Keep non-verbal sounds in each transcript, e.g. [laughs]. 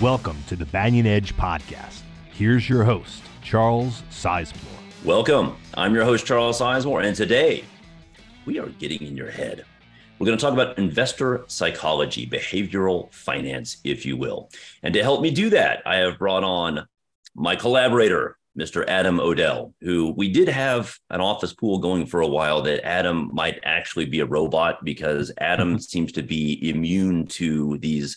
Welcome to the Banyan Edge Podcast. Here's your host, Charles Sizemore. Welcome. I'm your host, Charles Sizemore, and today we are getting in your head. We're going to talk about investor psychology, behavioral finance, if you will. And to help me do that, I have brought on my collaborator, Mr. Adam O'Dell, who we did have an office pool going for a while that Adam might actually be a robot because Adam [laughs] seems to be immune to these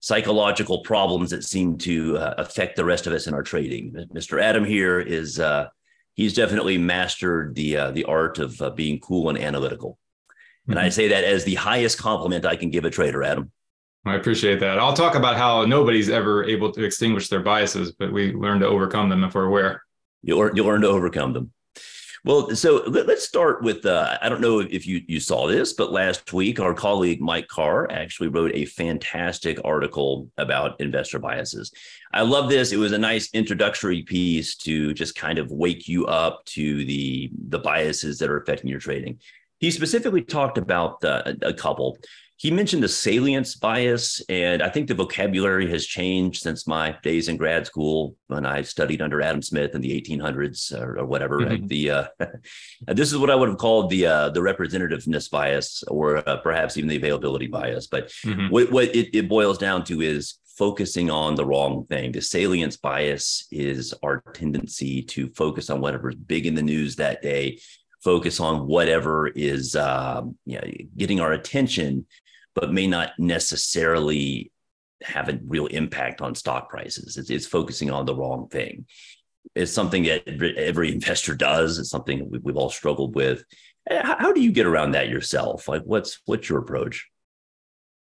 psychological problems that seem to uh, affect the rest of us in our trading. Mr. Adam here is uh, he's definitely mastered the uh, the art of uh, being cool and analytical. Mm-hmm. And I mm-hmm. say that as the highest compliment I can give a trader, Adam. I appreciate that. I'll talk about how nobody's ever able to extinguish their biases, but we learn to overcome them if we're aware. You'll learn, you'll learn to overcome them. Well, so let, us start with uh, I don't know if you, you saw this, but last week our colleague Mike Carr actually wrote a fantastic article about investor biases. I love this. It was a nice introductory piece to just kind of wake you up to the the biases that are affecting your trading. He specifically talked about uh, a couple he mentioned the salience bias, and I think the vocabulary has changed since my days in grad school when I studied under Adam Smith in the 1800s or, or whatever. Mm-hmm. The uh, [laughs] this is what I would have called the uh, the representativeness bias, or uh, perhaps even the availability bias. But mm-hmm. what, what it, it boils down to is focusing on the wrong thing. The salience bias is our tendency to focus on whatever's big in the news that day, focus on whatever is um, you know, getting our attention but may not necessarily have a real impact on stock prices. It's, it's focusing on the wrong thing. It's something that [laughs] every investor does. It's something we've all struggled with. Eh, how, how do you get around that yourself? Like, what's what's your approach?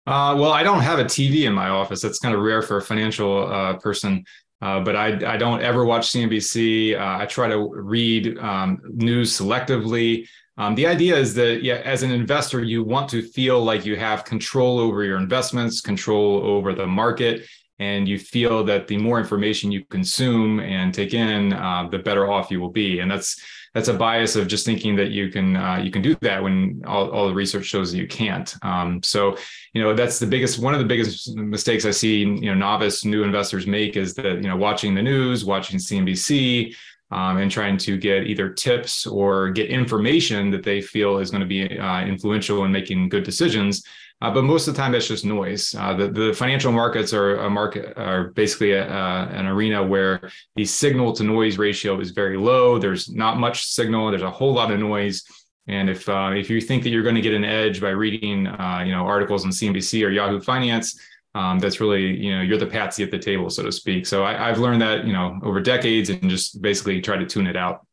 Uh, well, I don't have a TV in my office. That's kind of rare for a financial uh, person. Uh, but I, I don't ever watch CNBC. Uh, I try to read um, news selectively. Um, the idea is that, yeah, as an investor, you want to feel like you have control over your investments, control over the market, and you feel that the more information you consume and take in, uh, the better off you will be. And that's that's a bias of just thinking that you can uh, you can do that when all, all the research shows that you can't. Um, so, you know, that's the biggest one of the biggest mistakes I see, you know, novice new investors make is that you know watching the news, watching CNBC um, and trying to get either tips or get information that they feel is going to be uh, influential in making good decisions. Uh, but most of the time, that's just noise. Uh, the, the financial markets are a market are basically a, an arena where the signal to noise ratio is very low. There's not much signal. There's a whole lot of noise. And if uh, if you think that you're going to get an edge by reading, uh, you know, articles on CNBC or Yahoo Finance, um, that's really you know you're the patsy at the table so to speak so I, have learned that you know over decades and just basically try to tune it out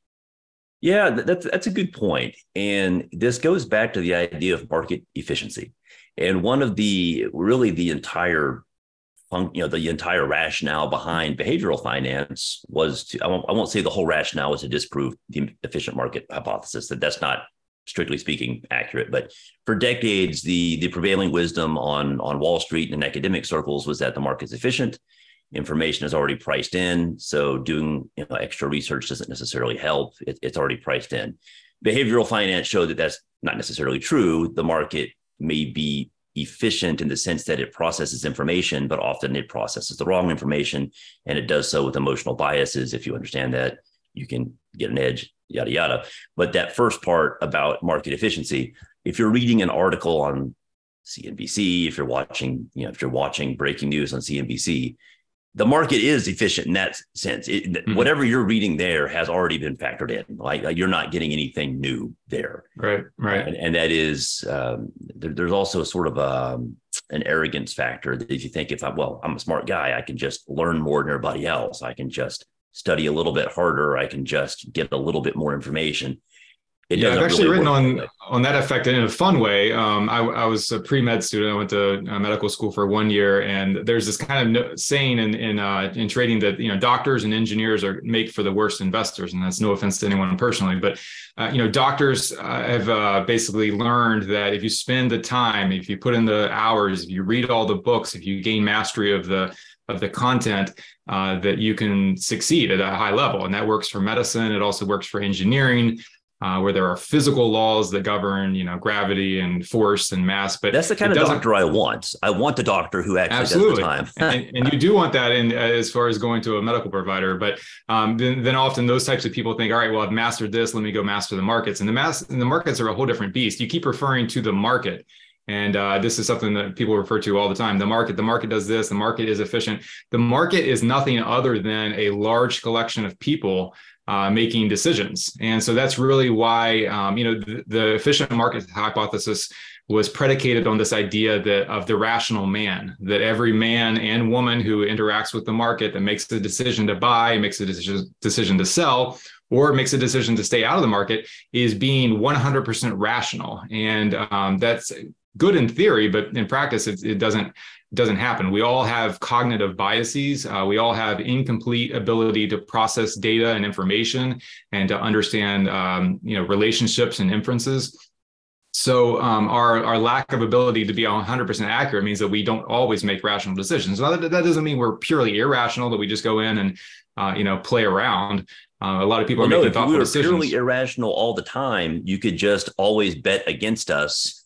yeah that's that's a good point and this goes back to the idea of market efficiency and one of the really the entire you know the entire rationale behind behavioral finance was to I won't, I won't say the whole rationale was to disprove the efficient market hypothesis that that's not strictly speaking accurate but for decades the the prevailing wisdom on on wall street and in academic circles was that the market's efficient information is already priced in so doing you know extra research doesn't necessarily help it, it's already priced in. Behavioral finance showed that that's not necessarily true. The market may be efficient in the sense that it processes information but often it processes the wrong information and it does so with emotional biases if you understand that you can get an edge yada yada. But that first part about market efficiency, if you're reading an article on CNBC, if you're watching, you know, if you're watching breaking news on CNBC, the market is efficient in that sense. It, mm-hmm. Whatever you're reading there has already been factored in. Like, like you're not getting anything new there. Right, right. And, and that is um, there, there's also sort of a, um, an arrogance factor that if you think if I well I'm a smart guy, I can just learn more than everybody else. I can just study a little bit harder, I can just get a little bit more information. It yeah, I've actually really written on on that effect in a fun way. Um, I, I, was a pre med student. I went to uh, medical school for one year, and there's this kind of saying in in uh, in trading that you know doctors and engineers are make for the worst investors, and that's no offense to anyone personally, but uh, you know doctors uh, have uh, basically learned that if you spend the time, if you put in the hours, if you read all the books, if you gain mastery of the of the content uh, that you can succeed at a high level. And that works for medicine. It also works for engineering. Uh, where there are physical laws that govern, you know, gravity and force and mass. But that's the kind of doctor I want. I want the doctor who actually absolutely. does the time. and, and, you do want that in as far as going to a medical provider. But um, then, then often those types of people think, all right, well, I've mastered this. Let me go master the markets. And the mass and the markets are a whole different beast. You keep referring to the market. And uh, this is something that people refer to all the time. The market, the market does this. The market is efficient. The market is nothing other than a large collection of people uh, making decisions. And so that's really why, um, you know, the, the, efficient market hypothesis was predicated on this idea that of the rational man, that every man and woman who interacts with the market that makes the decision to buy, makes a decision, decision to sell, or makes a decision to stay out of the market is being 100% rational. And um, that's good in theory, but in practice, it, it doesn't doesn't happen. We all have cognitive biases. Uh, we all have incomplete ability to process data and information and to understand, um, you know, relationships and inferences. So um, our our lack of ability to be 100% accurate means that we don't always make rational decisions. Now, that, that doesn't mean we're purely irrational that we just go in and uh, you know play around. Uh, a lot of people well, are making no, if we were decisions. purely irrational all the time, you could just always bet against us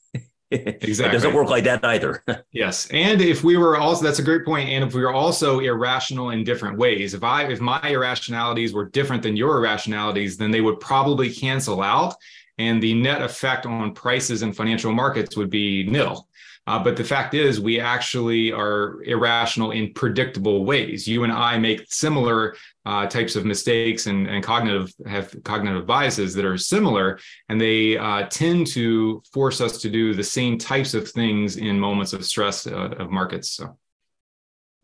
exactly. it doesn't work like that either. [laughs] yes. And if we were also that's a great point. And if we were also irrational in different ways, if I if my irrationalities were different than your irrationalities, then they would probably cancel out. And the net effect on prices and financial markets would be nil. Uh, but the fact is, we actually are irrational in predictable ways. You and I make similar uh, types of mistakes and, and cognitive have cognitive biases that are similar, and they uh, tend to force us to do the same types of things in moments of stress uh, of markets. So,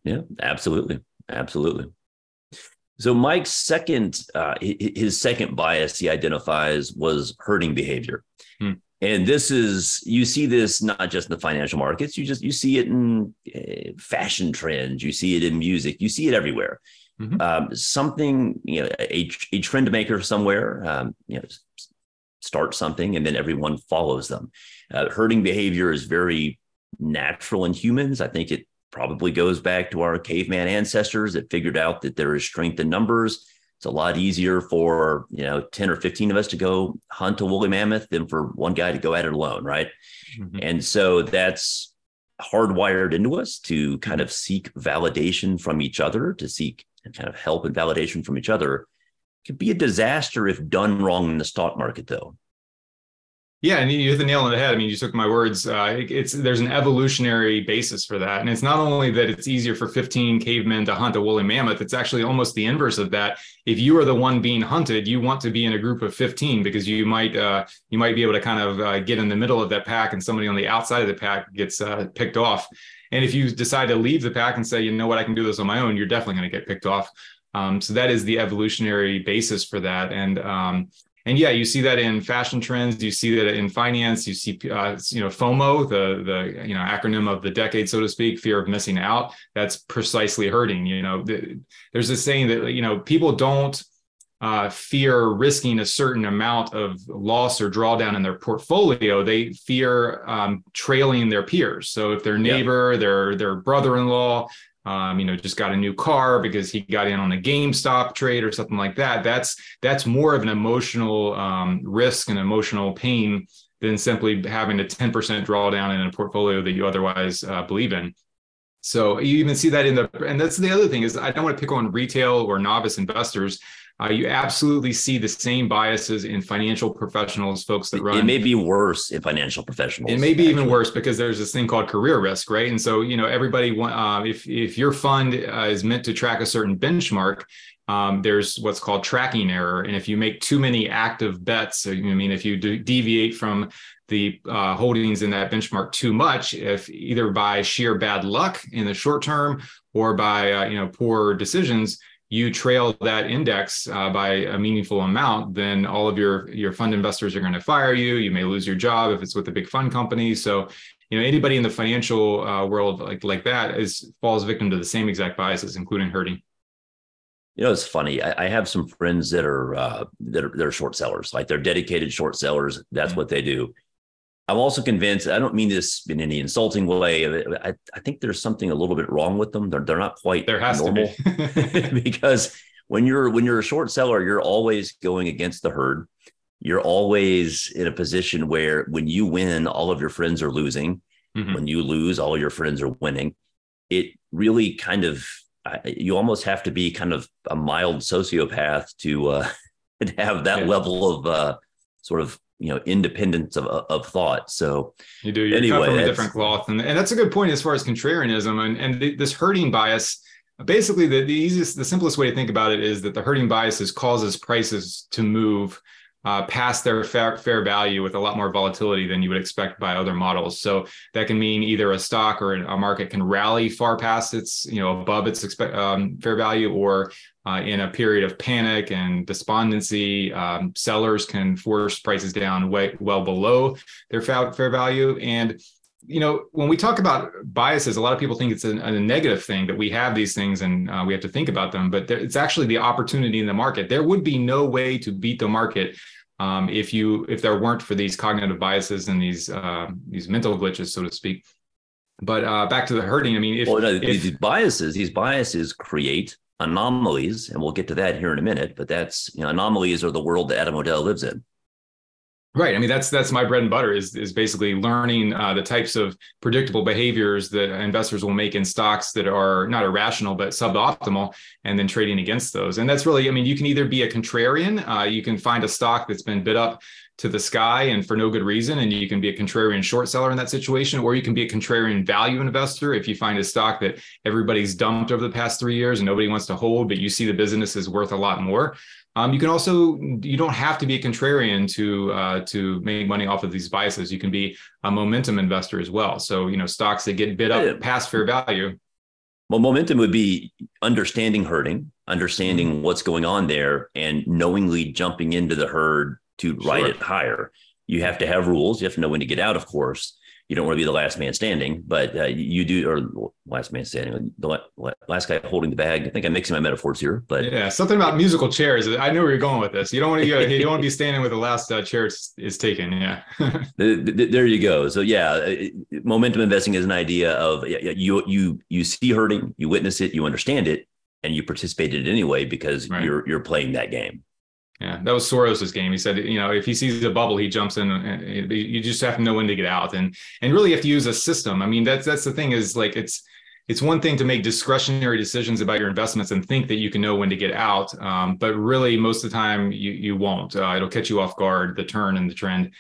yeah, absolutely, absolutely. So Mike's second, uh, his second bias he identifies was herding behavior. Hmm and this is you see this not just in the financial markets you just you see it in uh, fashion trends you see it in music you see it everywhere mm-hmm. um, something you know a, a trend maker somewhere um, you know start something and then everyone follows them uh, herding behavior is very natural in humans i think it probably goes back to our caveman ancestors that figured out that there is strength in numbers it's a lot easier for you know 10 or 15 of us to go hunt a woolly mammoth than for one guy to go at it alone right mm-hmm. and so that's hardwired into us to kind of seek validation from each other to seek kind of help and validation from each other can be a disaster if done wrong in the stock market though yeah, and you hit the nail on the head. I mean, you took my words. Uh, it's there's an evolutionary basis for that, and it's not only that it's easier for 15 cavemen to hunt a woolly mammoth. It's actually almost the inverse of that. If you are the one being hunted, you want to be in a group of 15 because you might uh, you might be able to kind of uh, get in the middle of that pack, and somebody on the outside of the pack gets uh, picked off. And if you decide to leave the pack and say, you know what, I can do this on my own, you're definitely going to get picked off. Um, so that is the evolutionary basis for that, and um, and yeah, you see that in fashion trends. You see that in finance. You see, uh, you know, FOMO, the the you know acronym of the decade, so to speak, fear of missing out. That's precisely herding. You know, the, there's this saying that you know people don't uh, fear risking a certain amount of loss or drawdown in their portfolio. They fear um, trailing their peers. So if their neighbor, their their brother-in-law, um, you know, just got a new car because he got in on a GameStop trade or something like that. That's that's more of an emotional um, risk and emotional pain than simply having a 10% drawdown in a portfolio that you otherwise uh, believe in. So you even see that in the, and that's the other thing is I don't want to pick on retail or novice investors uh, you absolutely see the same biases in financial professionals, folks that run. It may be worse in financial professionals. It may be actually. even worse because there's this thing called career risk, right? And so, you know, everybody, uh, if if your fund uh, is meant to track a certain benchmark, um, there's what's called tracking error, and if you make too many active bets, I mean, if you deviate from the uh, holdings in that benchmark too much, if either by sheer bad luck in the short term or by uh, you know poor decisions you trail that index uh, by a meaningful amount, then all of your your fund investors are going to fire you. You may lose your job if it's with a big fund company. So, you know, anybody in the financial uh, world like like that is falls victim to the same exact biases, including herding. You know, it's funny. I, I have some friends that are uh, that are they're short sellers, like they're dedicated short sellers. That's mm-hmm. what they do. I'm also convinced, I don't mean this in any insulting way. I, I think there's something a little bit wrong with them. They're, they're not quite there has normal be. [laughs] [laughs] because when you're when you're a short seller, you're always going against the herd. you're always in a position where when you win, all of your friends are losing. Mm-hmm. When you lose, all your friends are winning. It really kind of you almost have to be kind of a mild sociopath to uh, [laughs] have that yeah. level of uh, sort of you know independence of, of thought. So you do. You anyway, from a different cloth, and, and that's a good point as far as contrarianism and and this herding bias. Basically, the, the easiest, the simplest way to think about it is that the herding biases causes prices to move uh, past their fair, fair value with a lot more volatility than you would expect by other models. So that can mean either a stock or a market can rally far past its, you know, above its um, fair value, or uh, in a period of panic and despondency, um, sellers can force prices down way well below their fair value. And you know, when we talk about biases, a lot of people think it's a, a negative thing that we have these things and uh, we have to think about them, but there, it's actually the opportunity in the market. There would be no way to beat the market um, if you if there weren't for these cognitive biases and these uh, these mental glitches, so to speak. But uh, back to the herding. I mean, if, well, no, if, these biases, these biases create anomalies, and we'll get to that here in a minute. But that's you know, anomalies are the world that Adam O'Dell lives in. Right. I mean, that's that's my bread and butter is is basically learning uh, the types of predictable behaviors that investors will make in stocks that are not irrational but suboptimal, and then trading against those. And that's really, I mean, you can either be a contrarian, uh, you can find a stock that's been bid up to the sky and for no good reason, and you can be a contrarian short seller in that situation, or you can be a contrarian value investor if you find a stock that everybody's dumped over the past three years and nobody wants to hold, but you see the business is worth a lot more. Um, you can also you don't have to be a contrarian to uh, to make money off of these biases. You can be a momentum investor as well. So you know stocks that get bid up past fair value. Well, momentum would be understanding herding, understanding mm-hmm. what's going on there, and knowingly jumping into the herd to sure. ride it higher. You have to have rules. You have to know when to get out, of course you don't want to be the last man standing, but uh, you do, or last man standing, the last guy holding the bag. I think I'm mixing my metaphors here, but yeah, something about musical chairs. I knew where you're going with this. You don't want to, you don't want to be [laughs] standing with the last uh, chair is, is taken. Yeah, [laughs] there you go. So yeah, uh, momentum investing is an idea of you you you see herding, you witness it, you understand it, and you participate in it anyway because right. you're you're playing that game. Yeah, that was Soros's game. He said, you know, if he sees a bubble, he jumps in. And you just have to know when to get out, and and really have to use a system. I mean, that's that's the thing is like it's it's one thing to make discretionary decisions about your investments and think that you can know when to get out, um, but really most of the time you you won't. Uh, it'll catch you off guard, the turn and the trend,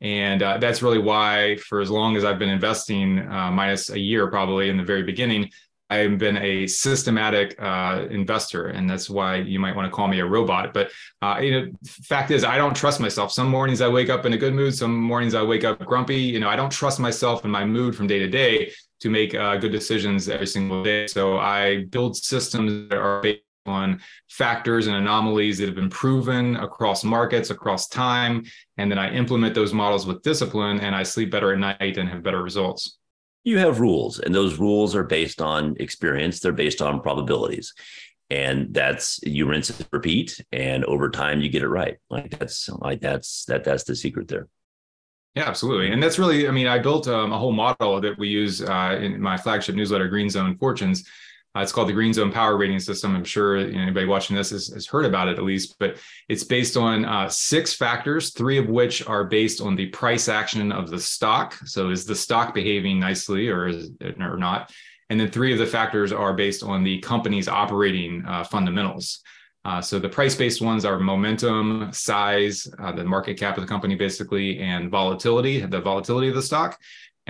and uh, that's really why for as long as I've been investing, uh, minus a year probably in the very beginning, I've been a systematic uh, investor, and that's why you might want to call me a robot. But uh, you know, fact is, I don't trust myself. Some mornings I wake up in a good mood. Some mornings I wake up grumpy. You know, I don't trust myself and my mood from day to day to make uh, good decisions every single day. So I build systems that are based on factors and anomalies that have been proven across markets, across time, and then I implement those models with discipline, and I sleep better at night and have better results you have rules and those rules are based on experience. They're based on probabilities and that's you rinse and repeat and over time you get it right. Like that's like that's that that's the secret there. Yeah absolutely. And that's really i mean i built um, a whole model that we use uh, in my flagship newsletter green zone fortunes uh, it's called the Green Zone Power Rating System. I'm sure anybody watching this has, has, heard about it at least, but it's based on uh, six factors, three of which are based on the price action of the stock. So is the stock behaving nicely or is it, or not? And then three of the factors are based on the company's operating uh, fundamentals. Uh, so the price-based ones are momentum, size, uh, the market cap of the company, basically, and volatility, the volatility of the stock.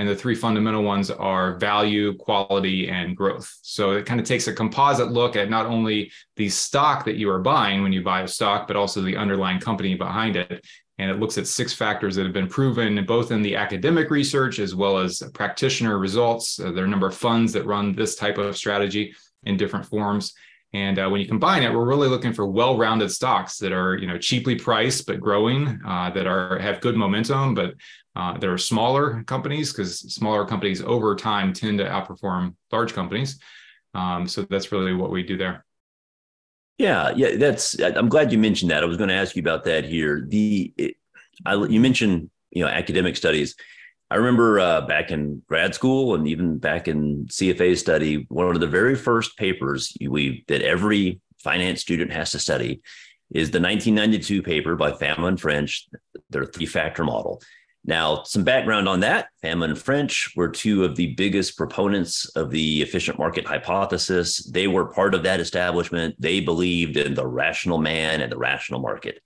And the three fundamental ones are value, quality, and growth. So it kind of takes a composite look at not only the stock that you are buying when you buy a stock, but also the underlying company behind it. And it looks at six factors that have been proven both in the academic research as well as practitioner results. Uh, there are a number of funds that run this type of strategy in different forms. And uh, when you combine it, we're really looking for well-rounded stocks that are, you know, cheaply priced but growing, uh, that are have good momentum, but uh, there are smaller companies because smaller companies over time tend to outperform large companies. Um, so that's really what we do there. Yeah, yeah, that's. I'm glad you mentioned that. I was going to ask you about that here. The it, I, you mentioned you know academic studies. I remember uh, back in grad school and even back in CFA study, one of the very first papers we that every finance student has to study is the 1992 paper by Fama and French, their three factor model. Now, some background on that Fama and French were two of the biggest proponents of the efficient market hypothesis. They were part of that establishment. They believed in the rational man and the rational market.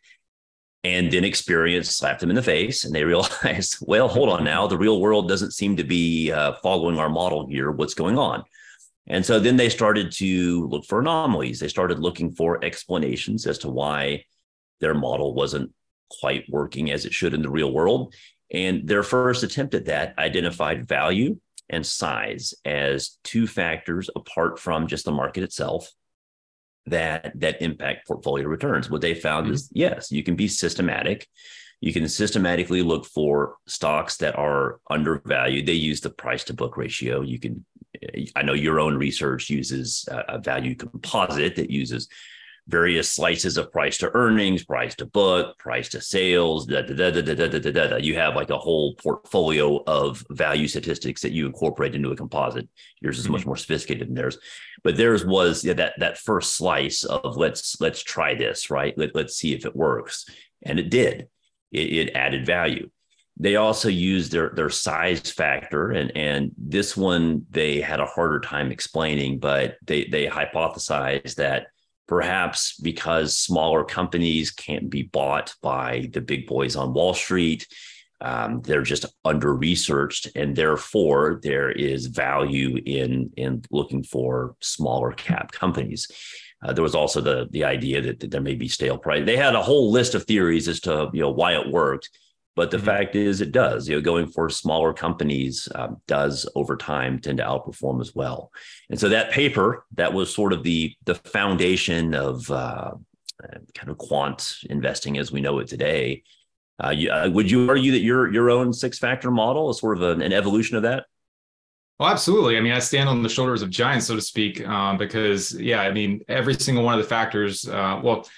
And then experience slapped them in the face, and they realized, [laughs] well, hold on now, the real world doesn't seem to be uh, following our model here. What's going on? And so then they started to look for anomalies. They started looking for explanations as to why their model wasn't quite working as it should in the real world. And their first attempt at that identified value and size as two factors apart from just the market itself that that impact portfolio returns. What they found mm-hmm. is yes, you can be systematic. You can systematically look for stocks that are undervalued. They use the price to book ratio. You can I know your own research uses a value composite that uses various slices of price to earnings, price to book, price to sales. Da, da, da, you have like a whole portfolio of value statistics that you incorporate into a composite. Yours is mm-hmm. much more sophisticated than theirs, but theirs was yeah, that that first slice of let's let's try this right. Let, let's see if it works, and it did. It, it added value they also used their their size factor and and this one they had a harder time explaining but they they hypothesized that perhaps because smaller companies can't be bought by the big boys on Wall Street. Um, they're just under researched, and therefore there is value in in looking for smaller cap companies. Uh, there was also the the idea that, that, there may be stale price. They had a whole list of theories as to you know why it worked, but the mm-hmm. fact is it does. You know, going for smaller companies um, does over time tend to outperform as well. And so that paper that was sort of the the foundation of uh, kind of quant investing as we know it today. Uh, you, uh, would you argue that your your own six factor model is sort of an, an evolution of that? Well, absolutely. I mean, I stand on the shoulders of giants, so to speak, um, because yeah, I mean, every single one of the factors. Uh, well,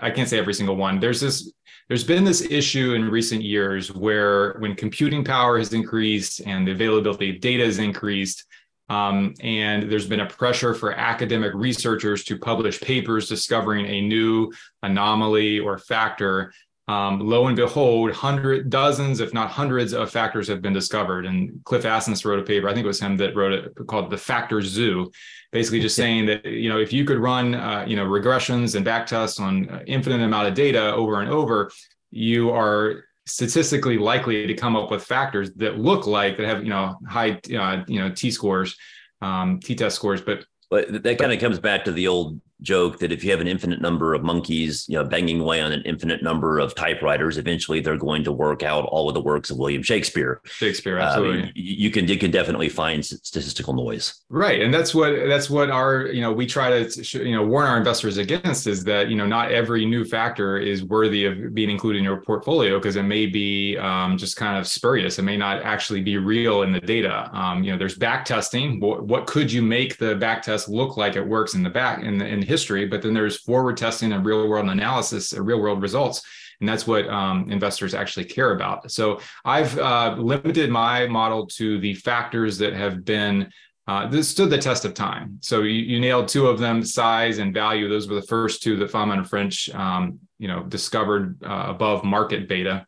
I can't say every single one. There's this there's been this issue in recent years where when computing power has increased and the availability of data has increased, um, and there's been a pressure for academic researchers to publish papers discovering a new anomaly or factor. Um, lo and behold, hundred dozens, if not hundreds, of factors have been discovered. And Cliff Asness wrote a paper. I think it was him that wrote it called "The Factor Zoo," basically just saying that you know if you could run uh, you know regressions and backtests on infinite amount of data over and over you are statistically likely to come up with factors that look like that have you know high uh, you know t scores um, t test scores but but that kind of comes back to the old joke that if you have an infinite number of monkeys, you know, banging away on an infinite number of typewriters, eventually they're going to work out all of the works of William Shakespeare. Shakespeare, absolutely. you can you can definitely find statistical noise. Right, and that's what that's what our you know we try to you know warn our investors against is that you know not every new factor is worthy of being included in your portfolio because it may be um, just kind of spurious. It may not actually be real in the data. Um, you know, there's back testing. What, what could you make the back test look like it works in the back in the in history, but then there's forward testing and real world analysis, uh, real world results. And that's what um, investors actually care about. So I've uh, limited my model to the factors that have been uh, this stood the test of time. So you, you, nailed two of them, size and value. Those were the first two that Fama and French, um, you know, discovered uh, above market beta.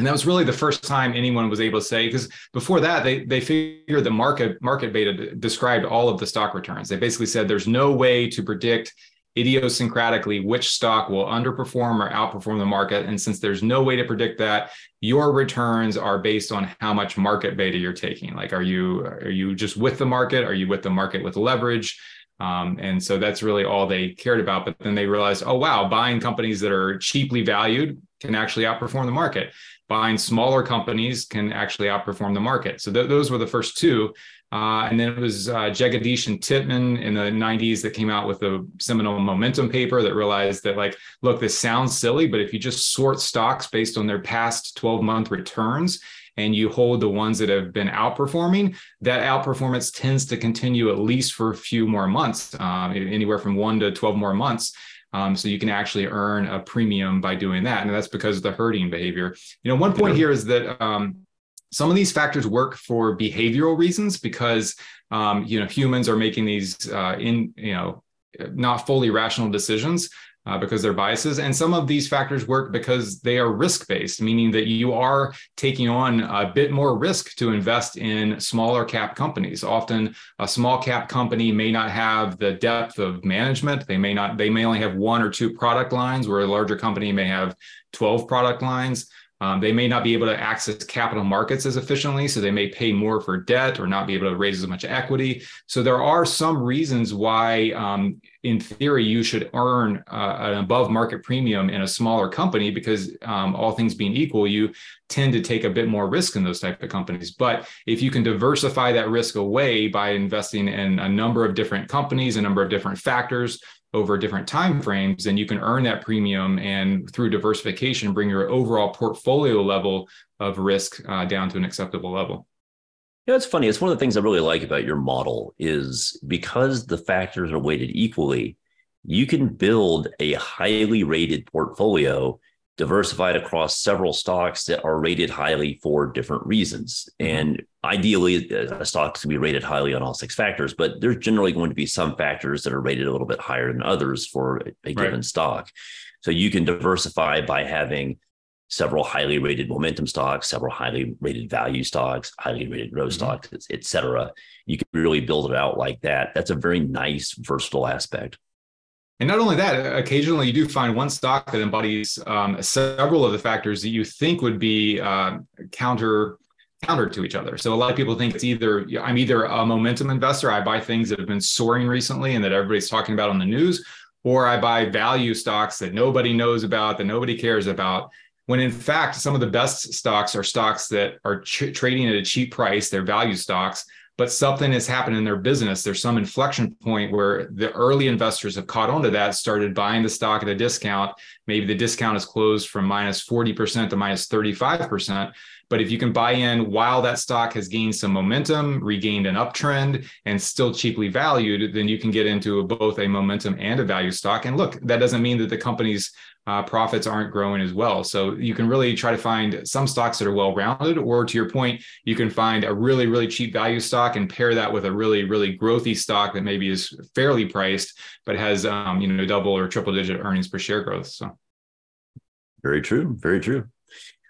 And that was really the first time anyone was able to say, because before that, they they figured the market market beta described all of the stock returns. They basically said there's no way to predict idiosyncratically which stock will underperform or outperform the market. And since there's no way to predict that, your returns are based on how much market beta you're taking. Like, are you are you just with the market? Are you with the market with leverage? Um, and so that's really all they cared about. But then they realized, oh wow, buying companies that are cheaply valued can actually outperform the market buying smaller companies can actually outperform the market. So th- those were the first two. Uh, and then it was uh, Jegadeesh and Titman in the 90s that came out with a seminal momentum paper that realized that, like, look, this sounds silly, but if you just sort stocks based on their past 12 month returns and you hold the ones that have been outperforming, that outperformance tends to continue at least for a few more months, uh, anywhere from one to 12 more months. Um, so you can actually earn a premium by doing that. And that's because of the herding behavior. You know, one point here is that um, some of these factors work for behavioral reasons because um, you know humans are making these uh, in you know not fully rational decisions uh, because they're biases. And some of these factors work because they are risk based, meaning that you are taking on a bit more risk to invest in smaller cap companies. Often, a small cap company may not have the depth of management. They may not, they may only have one or two product lines, where a larger company may have 12 product lines. Um, they may not be able to access capital markets as efficiently, so they may pay more for debt or not be able to raise as much equity. So there are some reasons why, um, in theory, you should earn uh, an above market premium in a smaller company because um, all things being equal, you tend to take a bit more risk in those type of companies. But if you can diversify that risk away by investing in a number of different companies, a number of different factors, over different time frames then you can earn that premium and through diversification bring your overall portfolio level of risk uh, down to an acceptable level you know, it's funny. It's one of the things I really like about your model is because the factors are weighted equally, you can build a highly rated portfolio diversified across several stocks that are rated highly for different reasons. Mm-hmm. And ideally, a stock can be rated highly on all six factors, but there's generally going to be some factors that are rated a little bit higher than others for a, given right. stock. So you can diversify by having several highly rated momentum stocks, several highly rated value stocks, highly rated growth mm-hmm. stocks, et cetera. You can really build it out like that. That's a very nice, versatile aspect. And not only that, occasionally you do find one stock that embodies um, several of the factors that you think would be uh, counter counter to each other. So a lot of people think it's either I'm either a momentum investor, I buy things that have been soaring recently and that everybody's talking about on the news, or I buy value stocks that nobody knows about, that nobody cares about. When in fact, some of the best stocks are stocks that are ch- trading at a cheap price, they're value stocks but something has happened in their business. There's some inflection point where the early investors have caught on to that, started buying the stock at a discount. Maybe the discount is closed from minus 40% to minus 35%. But if you can buy in while that stock has gained some momentum, regained an uptrend, and still cheaply valued, then you can get into both a momentum and a value stock. And look, that doesn't mean that the company's uh, profits aren't growing as well. So you can really try to find some stocks that are well rounded, or to your point, you can find a really, really cheap value stock and pair that with a really, really growthy stock that maybe is fairly priced, but has um, you know double or triple digit earnings per share growth. So very true, very true.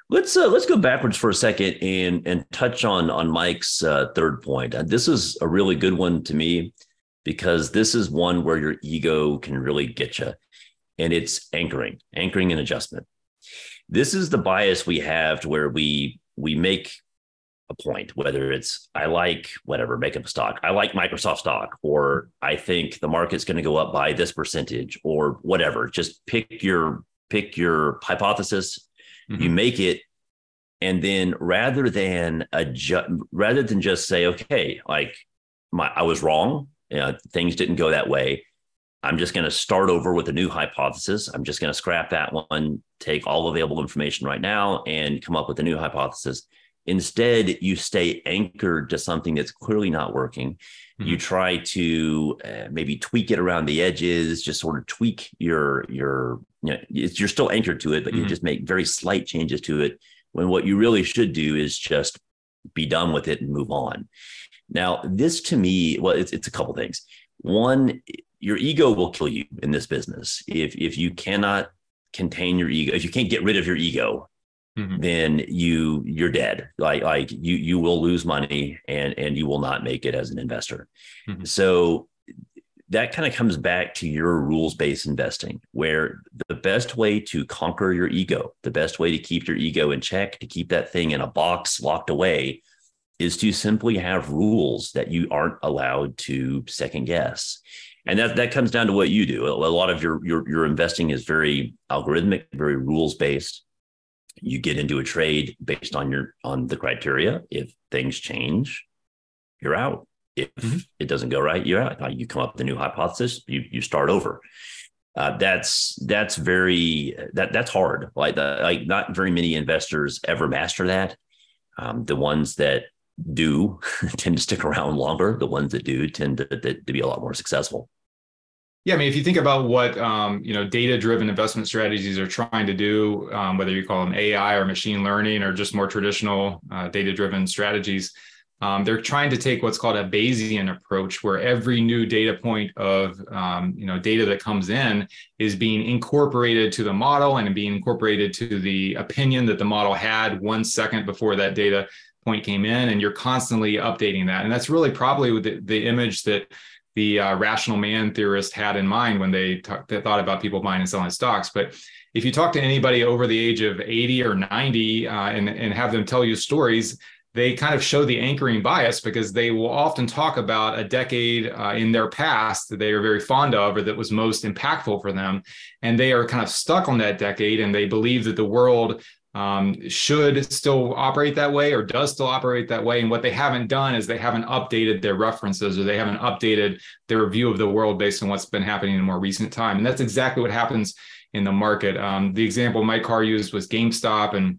Let's uh, let's go backwards for a second and and touch on on Mike's uh, third point. Uh, this is a really good one to me because this is one where your ego can really get you and it's anchoring, anchoring and adjustment. This is the bias we have to where we we make a point, whether it's I like whatever, make up a stock, I like Microsoft stock, or I think the market's going to go up by this percentage, or whatever. Just pick your pick your hypothesis, mm-hmm. you make it, and then rather than adjust, rather than just say, okay, like my I was wrong, you know, things didn't go that way. I'm just going to start over with a new hypothesis. I'm just going to scrap that one, take all available information right now, and come up with a new hypothesis. Instead, you stay anchored to something that's clearly not working. Mm-hmm. You try to uh, maybe tweak it around the edges, just sort of tweak your your. You know, you're still anchored to it, but mm-hmm. you just make very slight changes to it. When what you really should do is just be done with it and move on. Now, this to me, well, it's, it's a couple things. One, your ego will kill you in this business if if you cannot contain your ego if you can't get rid of your ego mm-hmm. then you you're dead like like you you will lose money and and you will not make it as an investor mm-hmm. so that kind of comes back to your rules based investing where the best way to conquer your ego the best way to keep your ego in check to keep that thing in a box locked away is to simply have rules that you aren't allowed to second guess and that that comes down to what you do. A lot of your your your investing is very algorithmic, very rules based. You get into a trade based on your on the criteria. If things change, you're out. If mm-hmm. it doesn't go right, you're out. You come up with a new hypothesis. You you start over. Uh, that's that's very that that's hard. Like the, like not very many investors ever master that. Um, the ones that do [laughs] tend to stick around longer. The ones that do tend to, to, to be a lot more successful. Yeah, I mean, if you think about what um, you know, data-driven investment strategies are trying to do, um, whether you call them AI or machine learning or just more traditional uh, data-driven strategies, um, they're trying to take what's called a Bayesian approach, where every new data point of um, you know data that comes in is being incorporated to the model and being incorporated to the opinion that the model had one second before that data point came in, and you're constantly updating that. And that's really probably the, the image that the uh, rational man theorist had in mind when they, they thought about people buying and selling stocks. But if you talk to anybody over the age of 80 or 90 uh, and, and have them tell you stories, they kind of show the anchoring bias because they will often talk about a decade uh, in their past that they are very fond of or that was most impactful for them. And they are kind of stuck on that decade and they believe that the world um, should still operate that way or does still operate that way. And what they haven't done is they haven't updated their references or they haven't updated their view of the world based on what's been happening in more recent time. And that's exactly what happens in the market. Um, the example Mike Carr used was GameStop and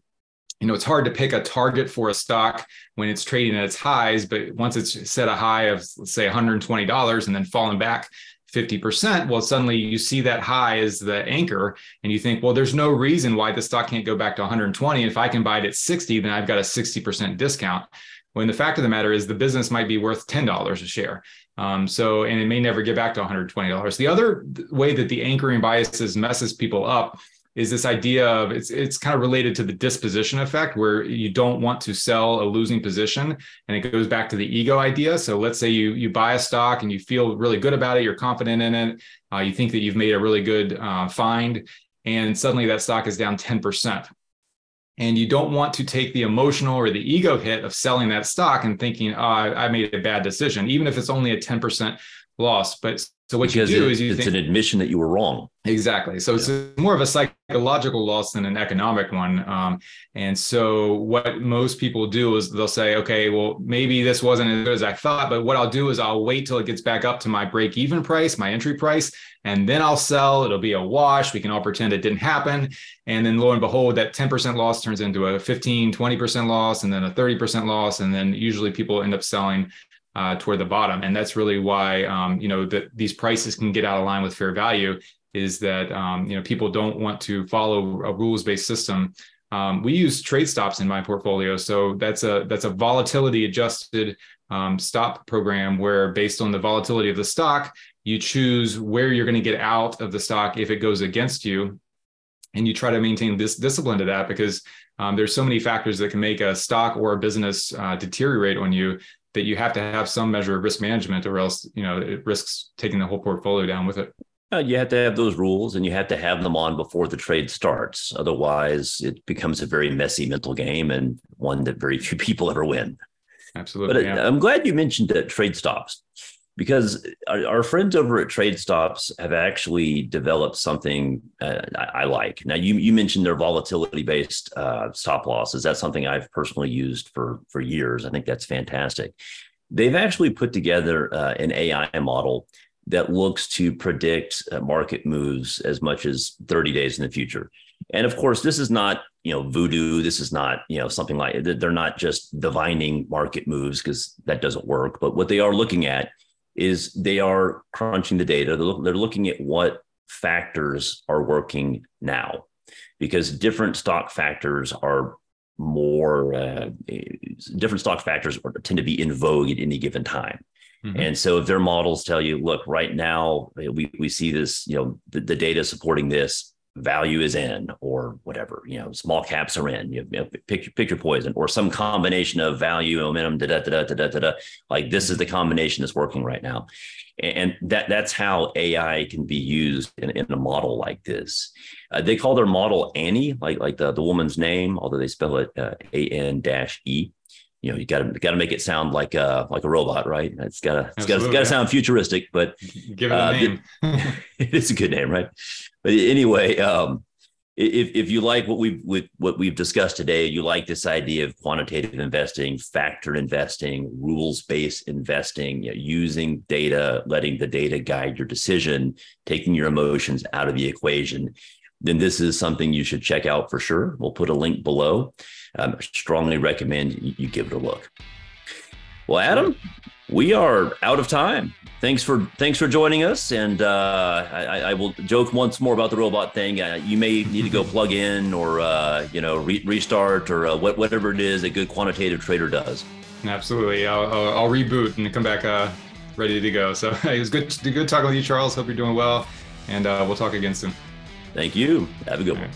you know, it's hard to pick a target for a stock when it's trading at its highs, but once it's set a high of let's say $120 and then falling back 50%, well, suddenly you see that high as the anchor and you think, well, there's no reason why the stock can't go back to 120. If I can buy it at 60, then I've got a 60% discount. When the fact of the matter is the business might be worth $10 a share. Um, so, and it may never get back to $120. The other way that the anchoring biases messes people up is this idea of it's it's kind of related to the disposition effect where you don't want to sell a losing position and it goes back to the ego idea. So let's say you you buy a stock and you feel really good about it you're confident in it uh, you think that you've made a really good uh, find and suddenly that stock is down 10% and you don't want to take the emotional or the ego hit of selling that stock and thinking oh, I made a bad decision even if it's only a 10% loss. But so what because you do it, is you it's think, an admission that you were wrong. Exactly. So yeah. it's more of a psychological loss than an economic one. Um, and so what most people do is they'll say, okay, well, maybe this wasn't as good as I thought, but what I'll do is I'll wait till it gets back up to my break even price, my entry price, and then I'll sell. It'll be a wash. We can all pretend it didn't happen. And then lo and behold, that 10% loss turns into a 15, 20% loss, and then a 30% loss. And then usually people end up selling uh, toward the bottom. And that's really why um, you know that these prices can get out of line with fair value is that um, you know people don't want to follow a rules based system. Um, we use trade stops in my portfolio, so that's a that's a volatility adjusted um, stop program where based on the volatility of the stock, you choose where you're going to get out of the stock if it goes against you, and you try to maintain this discipline to that because um, there's so many factors that can make a stock or a business uh, deteriorate on you that you have to have some measure of risk management or else you know it risks taking the whole portfolio down with it. Uh, you have to have those rules and you have to have them on before the trade starts. Otherwise it becomes a very messy mental game and one that very few [laughs] people ever win. Absolutely but yeah. i'm glad you mentioned that trade stops because our, friends over at Trade Stops have actually developed something uh, I, like. Now, you you mentioned their volatility based uh, stop losses. That's something I've personally used for for years. I think that's fantastic. They've actually put together uh, an AI model that looks to predict uh, market moves as much as 30 days in the future. And of course, this is not you know voodoo. This is not you know something like they're not just divining market moves because that doesn't work. But what they are looking at is they are crunching the data. They're, look, they're looking at what factors are working now because different stock factors are more uh, different stock factors tend to be in vogue at any given time. Mm-hmm. And so if their models tell you, look, right now we, we see this, you know, the, the data supporting this, value is in or whatever you know small caps are in you, know, pick, pick your poison or some combination of value momentum da, da, da, da, da, da, da. like this is the combination that's working right now. And that that's how ai can be used in, in a model like this. Uh, they call their model annie like like the, the woman's name although they spell it uh, a-n dash e you know you got to got to make it sound like a like a robot right? It's got to it's got to sound futuristic but [laughs] give it a uh, name. [laughs] it is a good name right? But anyway, um, if if you like what we've with what we've discussed today, you like this idea of quantitative investing, factor investing, rules based investing, you know, using data, letting the data guide your decision, taking your emotions out of the equation, then this is something you should check out for sure. We'll put a link below. Um, strongly recommend you give it a look. Well, Adam, we are out of time. Thanks for thanks for joining us, and uh, I, I, will joke once more about the robot thing. Uh, you may need to go plug in, or uh, you know, re- restart, or uh, whatever it is a good quantitative trader does. Absolutely, I'll, I'll, I'll reboot and come back uh, ready to go. So [laughs] it was good good talking with you, Charles. Hope you're doing well, and uh, we'll talk again soon. Thank you. Have a good one.